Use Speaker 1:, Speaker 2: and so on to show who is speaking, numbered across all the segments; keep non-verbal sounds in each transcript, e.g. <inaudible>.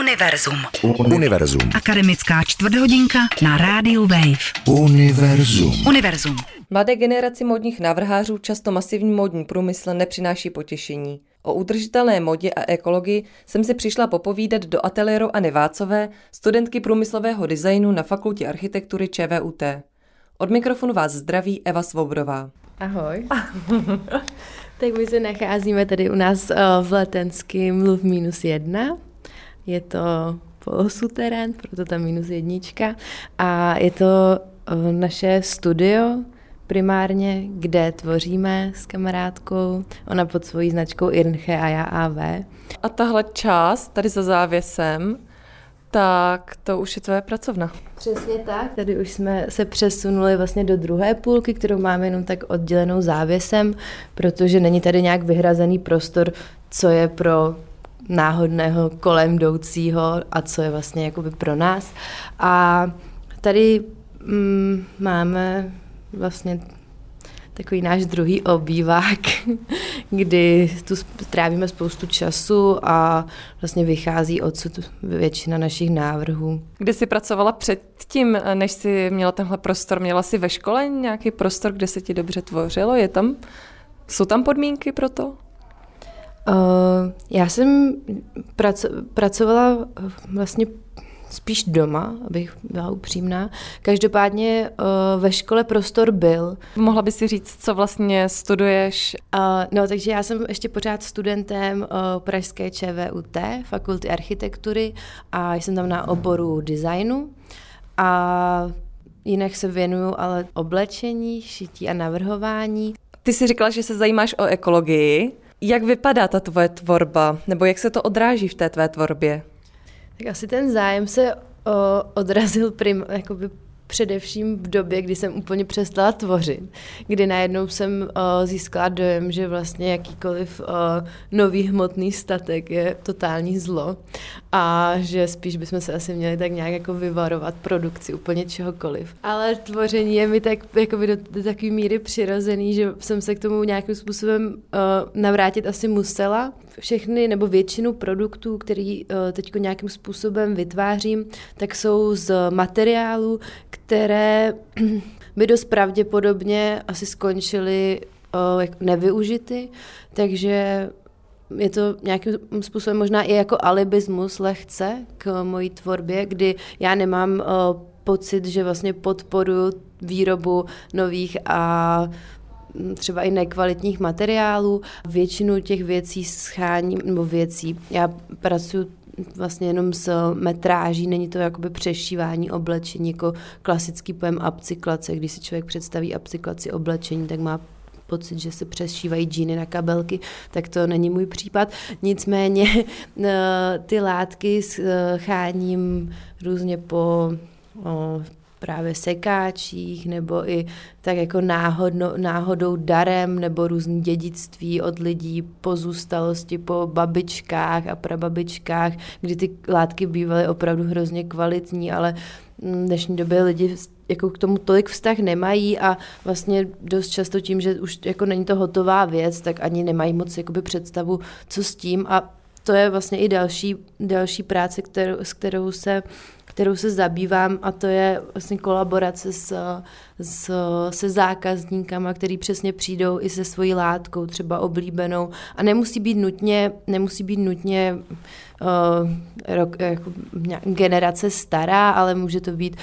Speaker 1: Univerzum.
Speaker 2: Univerzum.
Speaker 1: Akademická čtvrthodinka na rádiu Wave.
Speaker 2: Univerzum.
Speaker 1: Univerzum.
Speaker 3: Mladé generaci modních návrhářů často masivní módní průmysl nepřináší potěšení. O udržitelné modě a ekologii jsem si přišla popovídat do ateliéru Anny Vácové, studentky průmyslového designu na Fakultě architektury ČVUT. Od mikrofonu vás zdraví Eva Svobodová.
Speaker 4: Ahoj. <laughs> tak my se nacházíme tady u nás eh, v Letenském Mluv minus jedna. Je to polosuterén, proto tam minus jednička. A je to eh, naše studio, primárně, kde tvoříme s kamarádkou, ona pod svojí značkou Irnche a já AV.
Speaker 3: A tahle část tady za závěsem, tak to už je tvoje pracovna.
Speaker 4: Přesně tak. Tady už jsme se přesunuli vlastně do druhé půlky, kterou máme jenom tak oddělenou závěsem, protože není tady nějak vyhrazený prostor, co je pro náhodného kolem jdoucího a co je vlastně jakoby pro nás. A tady mm, máme vlastně takový náš druhý obývák, <laughs> kdy tu trávíme spoustu času a vlastně vychází odsud většina našich návrhů.
Speaker 3: Kde jsi pracovala předtím, než jsi měla tenhle prostor? Měla jsi ve škole nějaký prostor, kde se ti dobře tvořilo? Je tam, jsou tam podmínky pro to?
Speaker 4: Uh, já jsem praco- pracovala vlastně spíš doma, abych byla upřímná. Každopádně uh, ve škole prostor byl.
Speaker 3: Mohla by si říct, co vlastně studuješ?
Speaker 4: Uh, no, takže já jsem ještě pořád studentem uh, Pražské ČVUT, Fakulty architektury a jsem tam na oboru designu. A jinak se věnuju ale oblečení, šití a navrhování.
Speaker 3: Ty jsi říkala, že se zajímáš o ekologii. Jak vypadá ta tvoje tvorba, nebo jak se to odráží v té tvé tvorbě?
Speaker 4: Tak asi ten zájem se o, odrazil prim, jakoby především v době, kdy jsem úplně přestala tvořit, kdy najednou jsem uh, získala dojem, že vlastně jakýkoliv uh, nový hmotný statek je totální zlo a že spíš bychom se asi měli tak nějak jako vyvarovat produkci úplně čehokoliv. Ale tvoření je mi tak jakoby do, do takové míry přirozený, že jsem se k tomu nějakým způsobem uh, navrátit asi musela. Všechny nebo většinu produktů, který uh, teď nějakým způsobem vytvářím, tak jsou z materiálu, které <clears throat> by dost pravděpodobně asi skončily uh, nevyužity, takže je to nějakým způsobem možná i jako alibismus lehce k mojí tvorbě, kdy já nemám uh, pocit, že vlastně podporuji výrobu nových a třeba i nekvalitních materiálů. Většinu těch věcí scháním, nebo věcí, já pracuji vlastně jenom s metráží, není to jakoby přešívání oblečení, jako klasický pojem upcyklace, když si člověk představí upcyklaci oblečení, tak má pocit, že se přešívají džíny na kabelky, tak to není můj případ. Nicméně <laughs> eh, ty látky cháním různě po právě sekáčích nebo i tak jako náhodno, náhodou darem nebo různý dědictví od lidí, pozůstalosti po babičkách a prababičkách, kdy ty látky bývaly opravdu hrozně kvalitní, ale v dnešní době lidi jako k tomu tolik vztah nemají a vlastně dost často tím, že už jako není to hotová věc, tak ani nemají moc jakoby představu, co s tím. A to je vlastně i další, další práce, kterou, s kterou se kterou se zabývám a to je vlastně kolaborace s, s, se zákazníkama, který přesně přijdou i se svojí látkou, třeba oblíbenou. A nemusí být nutně, nemusí být nutně uh, rok, jako generace stará, ale může to být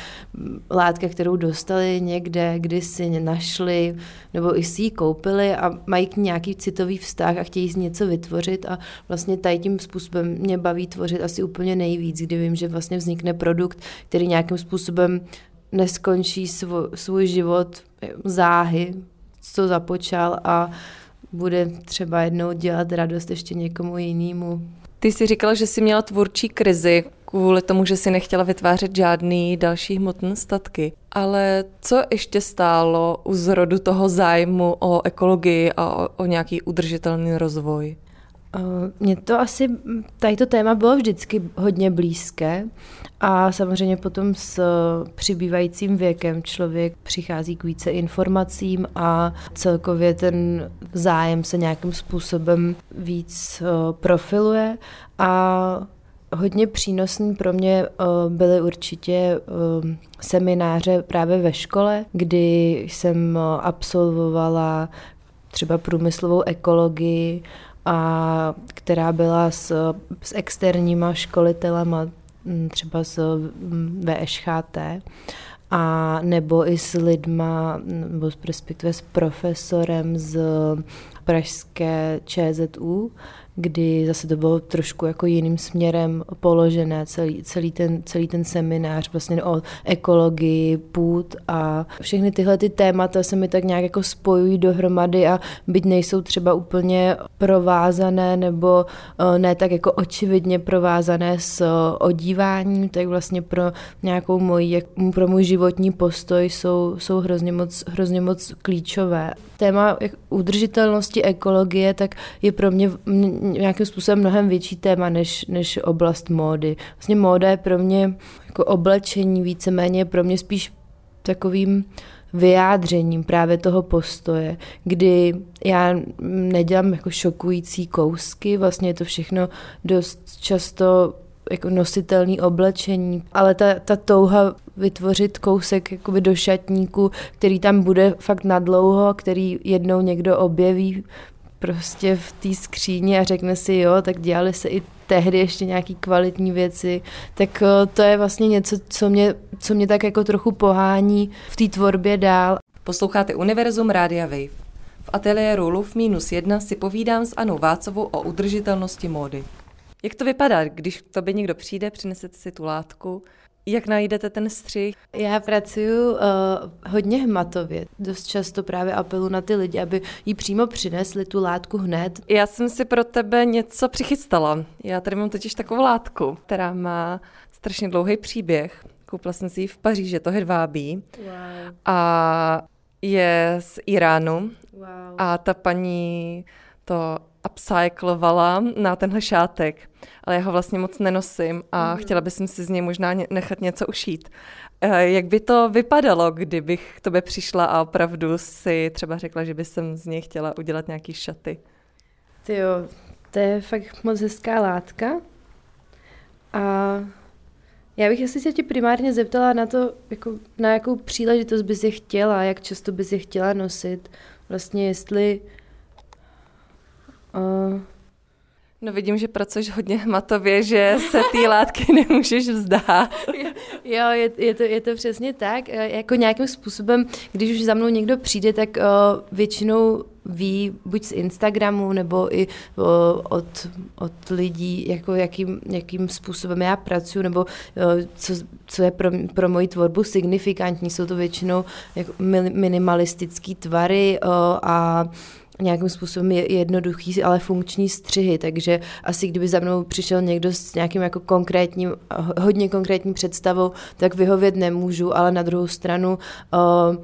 Speaker 4: látka, kterou dostali někde, kdy si našli, nebo i si ji koupili a mají k nějaký citový vztah a chtějí něco vytvořit a vlastně tady tím způsobem mě baví tvořit asi úplně nejvíc, kdy vím, že vlastně vznikne produkt, který nějakým způsobem neskončí svůj, svůj život záhy, co započal a bude třeba jednou dělat radost ještě někomu jinému.
Speaker 3: Ty jsi říkala, že jsi měla tvůrčí krizi kvůli tomu, že si nechtěla vytvářet žádný další hmotné statky. Ale co ještě stálo u zrodu toho zájmu o ekologii a o, o nějaký udržitelný rozvoj?
Speaker 4: Mně to asi, tady to téma bylo vždycky hodně blízké a samozřejmě potom s přibývajícím věkem člověk přichází k více informacím a celkově ten zájem se nějakým způsobem víc profiluje a Hodně přínosný pro mě byly určitě semináře právě ve škole, kdy jsem absolvovala třeba průmyslovou ekologii, a která byla s, s externíma školitelema, třeba z VŠHT, a nebo i s lidma, nebo respektive s profesorem z pražské ČZU, kdy zase to bylo trošku jako jiným směrem položené, celý, celý, ten, celý ten seminář vlastně o ekologii, půd a všechny tyhle ty témata se mi tak nějak jako spojují dohromady a byť nejsou třeba úplně provázané nebo eh, ne tak jako očividně provázané s odíváním, tak vlastně pro nějakou moji, pro můj životní postoj jsou, jsou hrozně moc, hrozně moc klíčové. Téma udržitelnosti ekologie, tak je pro mě nějakým způsobem mnohem větší téma než, než oblast módy. Vlastně móda je pro mě jako oblečení víceméně pro mě spíš takovým vyjádřením právě toho postoje, kdy já nedělám jako šokující kousky, vlastně je to všechno dost často jako nositelný oblečení, ale ta, ta touha vytvořit kousek jakoby do šatníku, který tam bude fakt nadlouho, který jednou někdo objeví prostě v té skříni a řekne si jo, tak dělali se i tehdy ještě nějaký kvalitní věci, tak eh, to je vlastně něco, co mě, co mě tak jako trochu pohání v té tvorbě dál.
Speaker 3: Posloucháte Univerzum Rádia Wave. V ateliéru Luf minus jedna si povídám s Anou Vácovou o udržitelnosti módy. Jak to vypadá, když k tobě někdo přijde, přinesete si tu látku, jak najdete ten střih?
Speaker 4: Já pracuji uh, hodně hmatově. Dost často právě apelu na ty lidi, aby jí přímo přinesli tu látku hned.
Speaker 3: Já jsem si pro tebe něco přichystala. Já tady mám totiž takovou látku, která má strašně dlouhý příběh. Koupila jsem si ji v Paříži, to hedvábí. Wow. A je z Iránu. Wow. A ta paní to upcyclovala na tenhle šátek, ale já ho vlastně moc nenosím a mm. chtěla bych si z něj možná nechat něco ušít. Eh, jak by to vypadalo, kdybych k tobě přišla a opravdu si třeba řekla, že by jsem z něj chtěla udělat nějaký šaty?
Speaker 4: Ty jo, to je fakt moc hezká látka. A já bych asi se tě primárně zeptala na to, jako, na jakou příležitost bys je chtěla, jak často bys je chtěla nosit. Vlastně jestli
Speaker 3: Uh, no vidím, že pracuješ hodně hmatově, že se ty látky <laughs> nemůžeš vzdát. <laughs>
Speaker 4: jo, je, je, to, je to přesně tak. E, jako nějakým způsobem, když už za mnou někdo přijde, tak uh, většinou ví buď z Instagramu nebo i uh, od, od lidí, jako jakým, jakým způsobem já pracuji, nebo uh, co, co je pro, pro moji tvorbu signifikantní. Jsou to většinou jako minimalistické tvary uh, a nějakým způsobem je jednoduchý, ale funkční střihy, takže asi kdyby za mnou přišel někdo s nějakým jako konkrétním, hodně konkrétní představou, tak vyhovět nemůžu, ale na druhou stranu uh,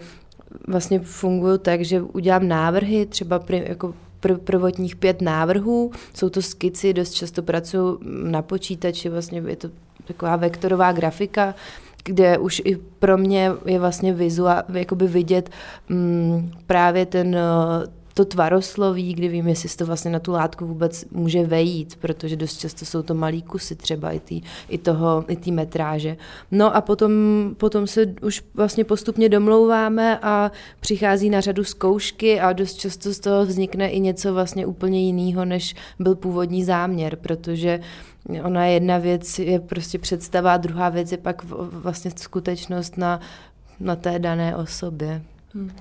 Speaker 4: vlastně fungují tak, že udělám návrhy, třeba pri, jako pr- prvotních pět návrhů, jsou to skici, dost často pracuji na počítači, vlastně je to taková vektorová grafika, kde už i pro mě je vlastně vizuál, jakoby vidět mm, právě ten to tvarosloví, kdy vím, jestli to vlastně na tu látku vůbec může vejít, protože dost často jsou to malý kusy třeba i, tý, i toho, i tý metráže. No a potom, potom se už vlastně postupně domlouváme a přichází na řadu zkoušky a dost často z toho vznikne i něco vlastně úplně jiného, než byl původní záměr, protože ona jedna věc je prostě představa a druhá věc je pak vlastně skutečnost na, na té dané osobě. Hmm.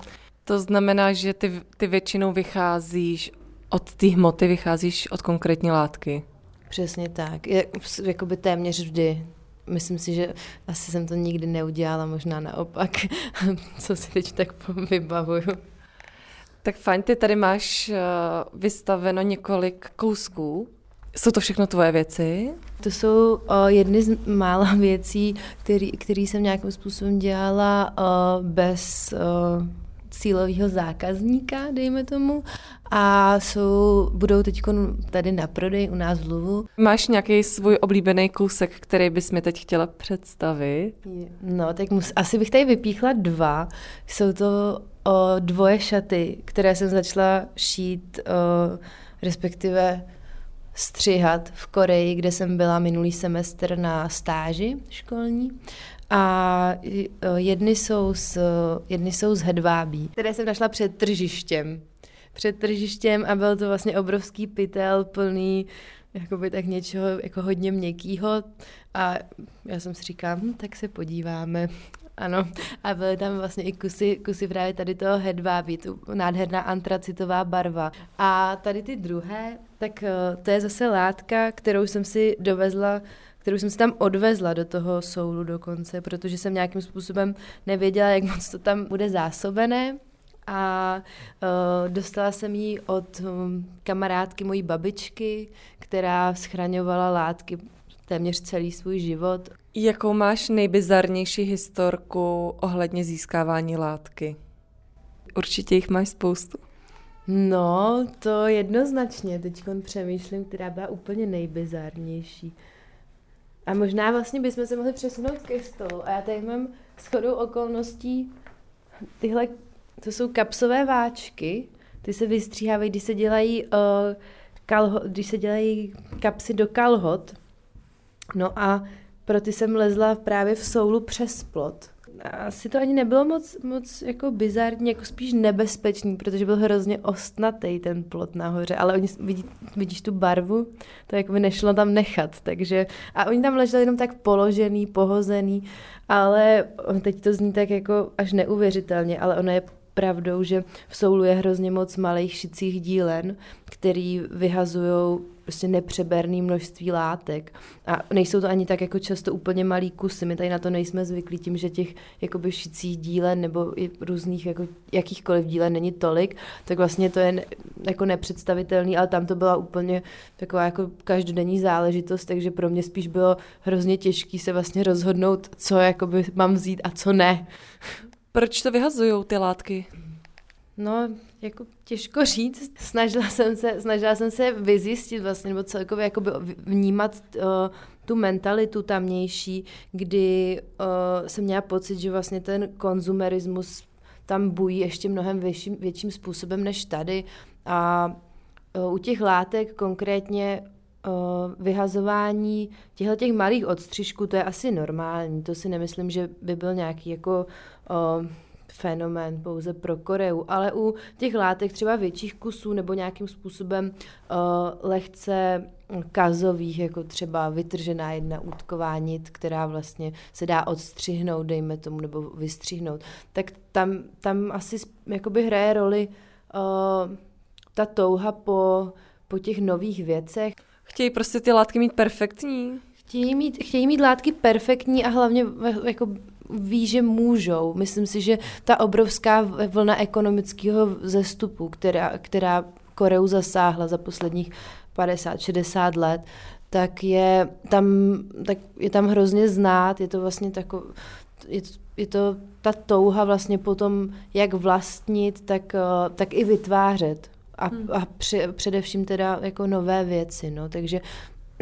Speaker 3: To znamená, že ty, ty většinou vycházíš od té hmoty, vycházíš od konkrétní látky.
Speaker 4: Přesně tak. Je, jakoby téměř vždy. Myslím si, že asi jsem to nikdy neudělala, možná naopak, <laughs> co si teď tak vybavuju.
Speaker 3: Tak fajn, ty tady máš uh, vystaveno několik kousků. Jsou to všechno tvoje věci?
Speaker 4: To jsou uh, jedny z mála <laughs> věcí, které jsem nějakým způsobem dělala uh, bez uh, cílového zákazníka, dejme tomu, a jsou, budou teď tady na prodej u nás v Luvu.
Speaker 3: Máš nějaký svůj oblíbený kousek, který bys mi teď chtěla představit?
Speaker 4: No, tak mus, asi bych tady vypíchla dva. Jsou to o, dvoje šaty, které jsem začala šít, o, respektive střihat v Koreji, kde jsem byla minulý semestr na stáži školní. A jedny jsou z, jedny jsou z hedvábí, které jsem našla před tržištěm. Před tržištěm a byl to vlastně obrovský pytel plný jakoby tak něčeho jako hodně měkkýho a já jsem si říkala, hm, tak se podíváme. <laughs> Ano, a byly tam vlastně i kusy, kusy právě tady toho hedvábí, tu nádherná antracitová barva. A tady ty druhé, tak eh, to je zase látka, kterou jsem si dovezla kterou jsem si tam odvezla do toho soulu dokonce, protože jsem nějakým způsobem nevěděla, jak moc to tam bude zásobené. A uh, dostala jsem ji od um, kamarádky mojí babičky, která schraňovala látky téměř celý svůj život.
Speaker 3: Jakou máš nejbizarnější historku ohledně získávání látky? Určitě jich máš spoustu.
Speaker 4: No, to jednoznačně. Teď přemýšlím, která byla úplně nejbizarnější. A možná vlastně bychom se mohli přesunout ke stolu. A já tady mám shodou okolností tyhle, to jsou kapsové váčky, ty se vystříhávají, když se dělají, uh, kalho, když se dělají kapsy do kalhot. No a pro ty jsem lezla právě v soulu přes plot asi to ani nebylo moc, moc jako bizarní, jako spíš nebezpečný, protože byl hrozně ostnatý ten plot nahoře, ale oni, vidí, vidíš tu barvu, to jako by nešlo tam nechat, takže, a oni tam leželi jenom tak položený, pohozený, ale teď to zní tak jako až neuvěřitelně, ale ono je pravdou, že v soulu je hrozně moc malých šicích dílen, který vyhazují prostě nepřeberný množství látek. A nejsou to ani tak jako často úplně malý kusy. My tady na to nejsme zvyklí tím, že těch jakoby šicích dílen nebo i různých jako jakýchkoliv dílen není tolik, tak vlastně to je jako nepředstavitelný, ale tam to byla úplně taková jako každodenní záležitost, takže pro mě spíš bylo hrozně těžké se vlastně rozhodnout, co jakoby mám vzít a co ne.
Speaker 3: Proč to vyhazují ty látky?
Speaker 4: No, jako těžko říct. Snažila jsem se, snažila jsem se vyzjistit vlastně, nebo celkově jakoby vnímat uh, tu mentalitu tamnější, kdy uh, jsem měla pocit, že vlastně ten konzumerismus tam bují ještě mnohem větším, větším způsobem než tady. A uh, u těch látek konkrétně vyhazování těchto těch malých odstřižků, to je asi normální. To si nemyslím, že by byl nějaký jako fenomén pouze pro Koreu, ale u těch látek třeba větších kusů nebo nějakým způsobem uh, lehce kazových, jako třeba vytržená jedna útková nit, která vlastně se dá odstřihnout, dejme tomu, nebo vystřihnout, tak tam, tam asi jakoby hraje roli uh, ta touha po, po těch nových věcech.
Speaker 3: Chtějí prostě ty látky mít perfektní?
Speaker 4: Chtějí mít, chtějí mít látky perfektní a hlavně jako ví, že můžou. Myslím si, že ta obrovská vlna ekonomického zestupu, která, která Koreu zasáhla za posledních 50-60 let, tak je tam, tak je tam hrozně znát, je to vlastně tako, je to, je to ta touha vlastně potom, jak vlastnit, tak, tak i vytvářet. A, hmm. a při, především teda jako nové věci, no. Takže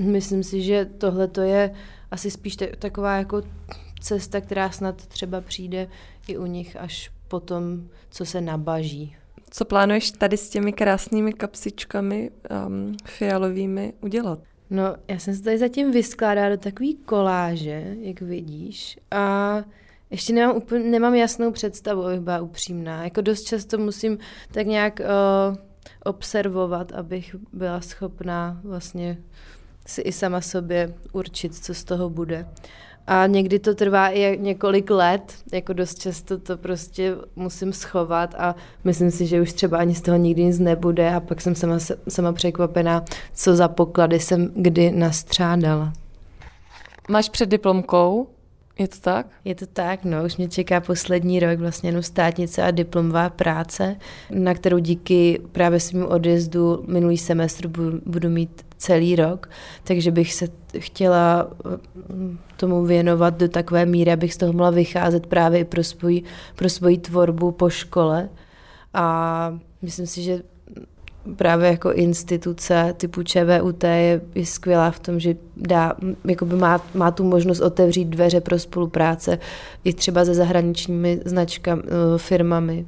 Speaker 4: myslím si, že tohle to je asi spíš taková jako cesta, která snad třeba přijde i u nich až potom, co se nabaží.
Speaker 3: Co plánuješ tady s těmi krásnými kapsičkami um, fialovými udělat?
Speaker 4: No, já jsem se tady zatím vyskládala do takový koláže, jak vidíš, a ještě nemám, úplně, nemám jasnou představu, abych byla upřímná. Jako dost často musím tak nějak uh, observovat, abych byla schopná vlastně si i sama sobě určit, co z toho bude. A někdy to trvá i několik let, jako dost často to prostě musím schovat a myslím si, že už třeba ani z toho nikdy nic nebude a pak jsem sama, sama překvapená, co za poklady jsem kdy nastřádala.
Speaker 3: Máš před diplomkou? Je to tak?
Speaker 4: Je to tak, no, už mě čeká poslední rok vlastně jenom státnice a diplomová práce, na kterou díky právě svým odjezdu minulý semestr budu, budu mít celý rok, takže bych se chtěla mm, tomu věnovat do takové míry, abych z toho mohla vycházet právě i pro svoji, pro svoji tvorbu po škole. A myslím si, že právě jako instituce typu ČVUT je, je skvělá v tom, že dá, má, má tu možnost otevřít dveře pro spolupráce i třeba se zahraničními značkami, eh, firmami,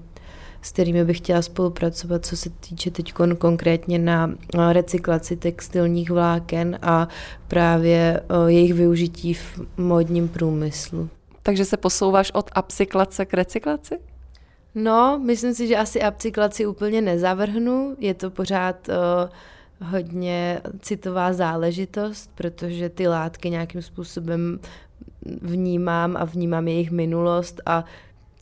Speaker 4: s kterými bych chtěla spolupracovat, co se týče teď konkrétně na recyklaci textilních vláken a právě jejich využití v módním průmyslu.
Speaker 3: Takže se posouváš od upcyklace k recyklaci?
Speaker 4: No, myslím si, že asi upcyklaci úplně nezavrhnu. Je to pořád uh, hodně citová záležitost, protože ty látky nějakým způsobem vnímám a vnímám jejich minulost a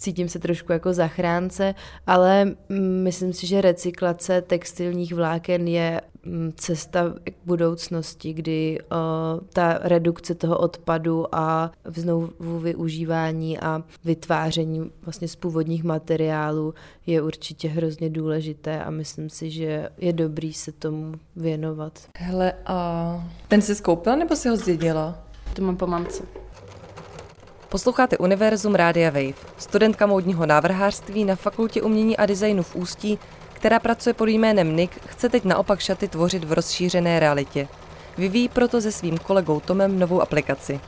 Speaker 4: cítím se trošku jako zachránce, ale myslím si, že recyklace textilních vláken je mm, cesta k budoucnosti, kdy uh, ta redukce toho odpadu a znovu využívání a vytváření vlastně z původních materiálů je určitě hrozně důležité a myslím si, že je dobrý se tomu věnovat.
Speaker 3: Hele, a ten jsi skoupila nebo si ho zdědila?
Speaker 5: To mám po mamce.
Speaker 3: Posloucháte Univerzum Rádia Wave, studentka módního návrhářství na Fakultě umění a designu v Ústí, která pracuje pod jménem Nick, chce teď naopak šaty tvořit v rozšířené realitě. Vyvíjí proto se svým kolegou Tomem novou aplikaci.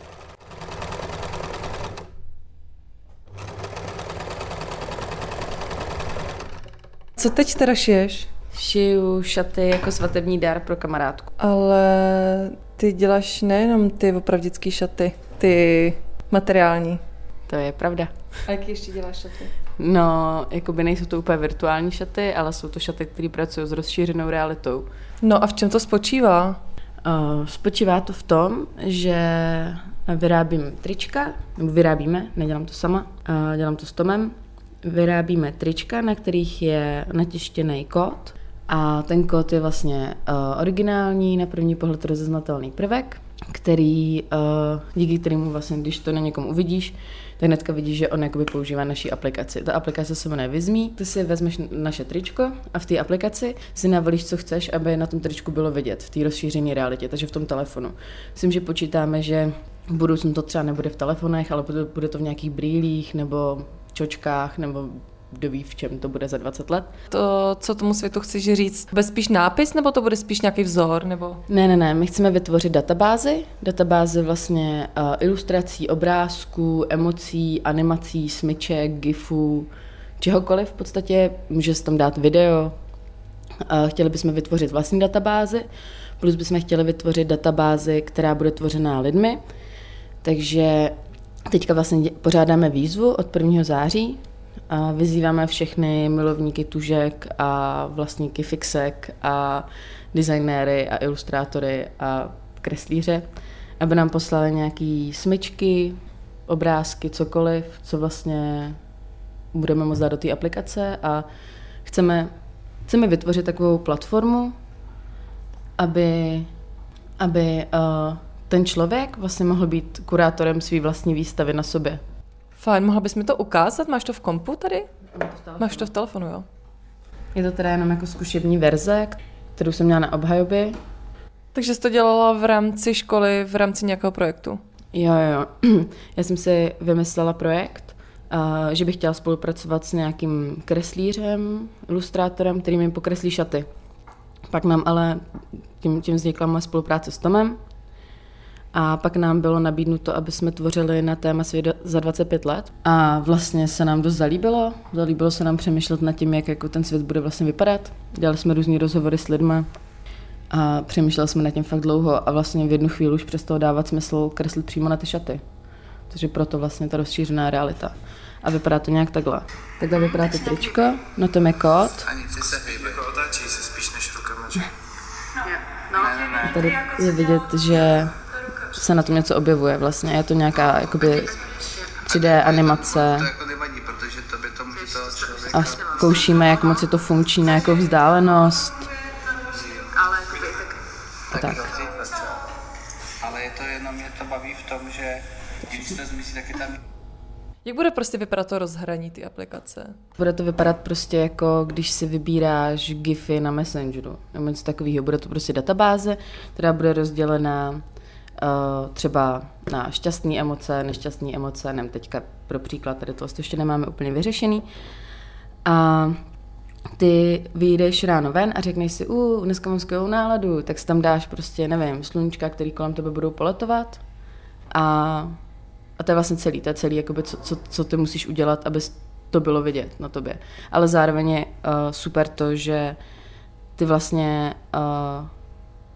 Speaker 3: Co teď teda šiješ?
Speaker 5: Šiju šaty jako svatební dar pro kamarádku.
Speaker 3: Ale ty děláš nejenom ty opravdický šaty, ty materiální.
Speaker 5: To je pravda.
Speaker 3: A jaký ještě děláš šaty?
Speaker 5: No, jako by nejsou to úplně virtuální šaty, ale jsou to šaty, které pracují s rozšířenou realitou.
Speaker 3: No a v čem to spočívá?
Speaker 5: Uh, spočívá to v tom, že vyrábím trička, nebo vyrábíme, nedělám to sama, uh, dělám to s Tomem. Vyrábíme trička, na kterých je natištěný kód a ten kód je vlastně uh, originální, na první pohled rozeznatelný prvek který, uh, díky kterému vlastně, když to na někom uvidíš, tak hnedka vidíš, že on jakoby používá naší aplikaci. Ta aplikace se jmenuje Vizmí, ty si vezmeš naše tričko a v té aplikaci si navolíš, co chceš, aby na tom tričku bylo vidět, v té rozšířené realitě, takže v tom telefonu. Myslím, že počítáme, že v budoucnu to třeba nebude v telefonech, ale bude, bude to v nějakých brýlích nebo čočkách nebo kdo ví, v čem to bude za 20 let.
Speaker 3: To, co tomu světu chceš říct, bude spíš nápis, nebo to bude spíš nějaký vzor? Nebo...
Speaker 5: Ne, ne, ne, my chceme vytvořit databázy, databázy vlastně uh, ilustrací, obrázků, emocí, animací, smyček, gifů, čehokoliv v podstatě, může se tam dát video. Uh, chtěli bychom vytvořit vlastní databázy, plus bychom chtěli vytvořit databázi, která bude tvořená lidmi, takže teďka vlastně pořádáme výzvu od 1. září, a vyzýváme všechny milovníky tužek a vlastníky fixek a designéry a ilustrátory a kreslíře, aby nám poslali nějaký smyčky, obrázky, cokoliv, co vlastně budeme moct dát do té aplikace a chceme, chceme vytvořit takovou platformu, aby, aby uh, ten člověk vlastně mohl být kurátorem své vlastní výstavy na sobě.
Speaker 3: Fajn, mohla bys mi to ukázat? Máš to v kompu tady? Máš to v telefonu, jo?
Speaker 5: Je to teda jenom jako zkušební verze, kterou jsem měla na obhajobě.
Speaker 3: Takže jsi to dělala v rámci školy, v rámci nějakého projektu?
Speaker 5: Jo, jo. <clears throat> Já jsem si vymyslela projekt, že bych chtěla spolupracovat s nějakým kreslířem, ilustrátorem, který mi pokreslí šaty. Pak nám ale tím, tím vznikla moje spolupráce s Tomem, a pak nám bylo nabídnuto, aby jsme tvořili na téma svět za 25 let. A vlastně se nám dost zalíbilo. Zalíbilo se nám přemýšlet nad tím, jak jako ten svět bude vlastně vypadat. Dělali jsme různé rozhovory s lidmi a přemýšleli jsme nad tím fakt dlouho a vlastně v jednu chvíli už přestalo dávat smysl kreslit přímo na ty šaty. Takže proto vlastně ta rozšířená realita. A vypadá to nějak takhle. Takhle vypadá to tričko, na tom je kód. Ani ty se otáčí se spíš než rukama. Tady je vidět, že se na tom něco objevuje vlastně. Je to nějaká jakoby 3D animace. A zkoušíme, jak moc je to funkční na jako vzdálenost. Tak.
Speaker 6: Ale je to jenom, mě to baví v tom, že když to zmyslí, tak je tam
Speaker 3: jak bude prostě vypadat to rozhraní ty aplikace?
Speaker 5: Bude to vypadat prostě jako, když si vybíráš GIFy na Messengeru nebo něco takového. Bude to prostě databáze, která bude rozdělená třeba na šťastné emoce, nešťastné emoce, nevím, teďka pro příklad, tady to ještě nemáme úplně vyřešený. A ty vyjdeš ráno ven a řekneš si, u, dneska mám skvělou náladu, tak si tam dáš prostě, nevím, sluníčka, který kolem tebe budou poletovat a, a to je vlastně celý, to je celý, jakoby, co, co, co ty musíš udělat, abys to bylo vidět na tobě. Ale zároveň je uh, super to, že ty vlastně uh,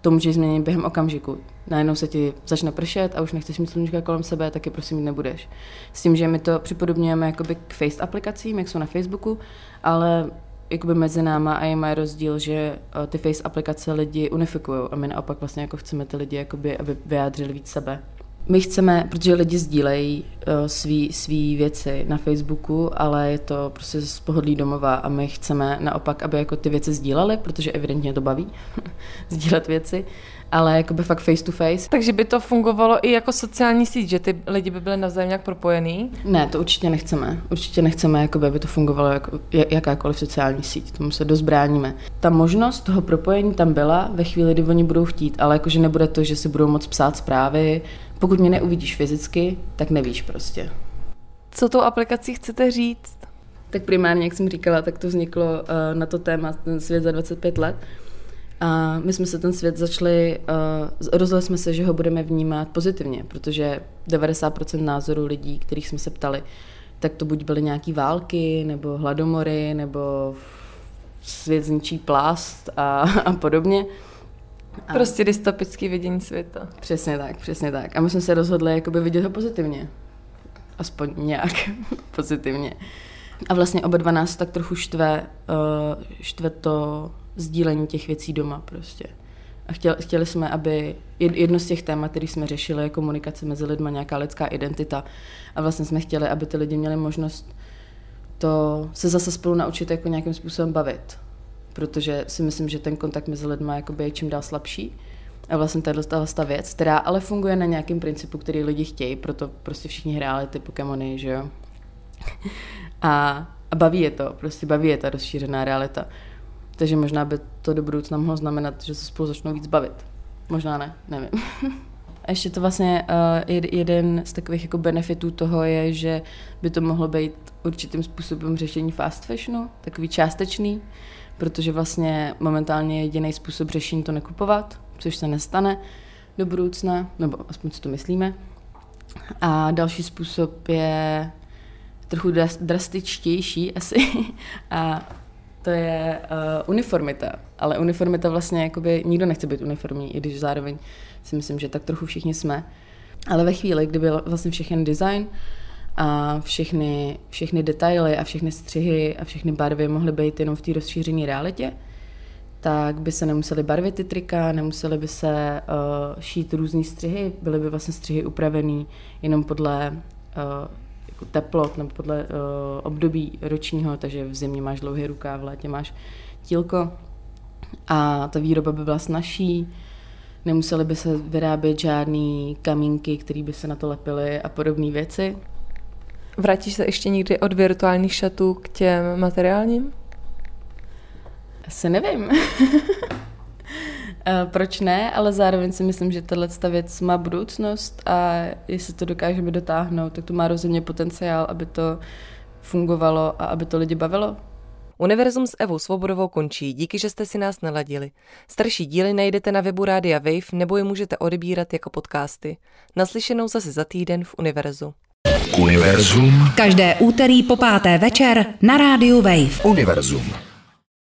Speaker 5: to můžeš změnit během okamžiku. Najednou se ti začne pršet a už nechceš mít sluníčka kolem sebe, taky prosím mít nebudeš. S tím, že my to připodobňujeme jakoby k Face aplikacím, jak jsou na Facebooku, ale jakoby mezi náma a mají rozdíl, že uh, ty Face aplikace lidi unifikují a my naopak vlastně jako chceme ty lidi, jakoby, aby vyjádřili víc sebe. My chceme, protože lidi sdílejí uh, svý, svý věci na Facebooku, ale je to prostě z pohodlí domova a my chceme naopak, aby jako ty věci sdíleli, protože evidentně to baví <laughs> sdílet věci, ale jako by fakt face to face.
Speaker 3: Takže by to fungovalo i jako sociální síť, že ty lidi by byly navzájem nějak propojený?
Speaker 5: Ne, to určitě nechceme. Určitě nechceme, jako by, aby to fungovalo jako jakákoliv sociální síť. Tomu se dost bráníme. Ta možnost toho propojení tam byla ve chvíli, kdy oni budou chtít, ale jakože nebude to, že si budou moc psát zprávy, pokud mě neuvidíš fyzicky, tak nevíš prostě.
Speaker 3: Co tou aplikací chcete říct?
Speaker 5: Tak primárně, jak jsem říkala, tak to vzniklo uh, na to téma ten svět za 25 let. A my jsme se ten svět začali, uh, rozhodli jsme se, že ho budeme vnímat pozitivně, protože 90% názorů lidí, kterých jsme se ptali, tak to buď byly nějaké války, nebo hladomory, nebo svět zničí plast a, a podobně.
Speaker 3: A prostě dystopický vidění světa.
Speaker 5: Přesně tak, přesně tak. A my jsme se rozhodli jakoby vidět ho pozitivně. Aspoň nějak <laughs> pozitivně. A vlastně oba dva nás tak trochu štve, uh, štve to sdílení těch věcí doma prostě. A chtěli, chtěli jsme, aby jedno z těch témat, který jsme řešili, je komunikace mezi lidmi, nějaká lidská identita. A vlastně jsme chtěli, aby ty lidi měli možnost to se zase spolu naučit jako nějakým způsobem bavit protože si myslím, že ten kontakt mezi lidmi je čím dál slabší. A vlastně tahle ta věc, která ale funguje na nějakém principu, který lidi chtějí, proto prostě všichni hráli ty Pokémony, že jo. <laughs> A, a baví je to, prostě baví je ta rozšířená realita. Takže možná by to do budoucna mohlo znamenat, že se spolu začnou víc bavit. Možná ne, nevím. <laughs> A ještě to vlastně uh, jeden z takových jako benefitů toho je, že by to mohlo být určitým způsobem řešení fast fashionu, takový částečný, protože vlastně momentálně je jediný způsob řešení to nekupovat, což se nestane do budoucna, nebo aspoň si to myslíme. A další způsob je trochu drastičtější asi <laughs> a to je uh, uniformita. Ale uniformita vlastně, jakoby nikdo nechce být uniformní, i když zároveň si myslím, že tak trochu všichni jsme. Ale ve chvíli, kdy byl vlastně všechny design, a všechny, všechny detaily a všechny střihy a všechny barvy mohly být jenom v té rozšířené realitě, tak by se nemuseli barvit ty trika, nemuseli by se uh, šít různé střihy, byly by vlastně střihy upravený jenom podle uh, teplot nebo podle uh, období ročního, takže v zimě máš dlouhý rukáv, v létě máš tílko a ta výroba by byla snažší, nemuseli by se vyrábět žádný kamínky, které by se na to lepily a podobné věci.
Speaker 3: Vrátíš se ještě někdy od virtuálních šatů k těm materiálním?
Speaker 5: Asi nevím. <laughs> Proč ne, ale zároveň si myslím, že tahle věc má budoucnost a jestli to dokážeme dotáhnout, tak to má rozhodně potenciál, aby to fungovalo a aby to lidi bavilo.
Speaker 3: Univerzum s Evou Svobodovou končí, díky, že jste si nás naladili. Starší díly najdete na webu Rádia Wave nebo je můžete odebírat jako podcasty. Naslyšenou zase za týden v Univerzu.
Speaker 2: Univerzum.
Speaker 1: Každé úterý po páté večer na rádiu Wave.
Speaker 2: Univerzum.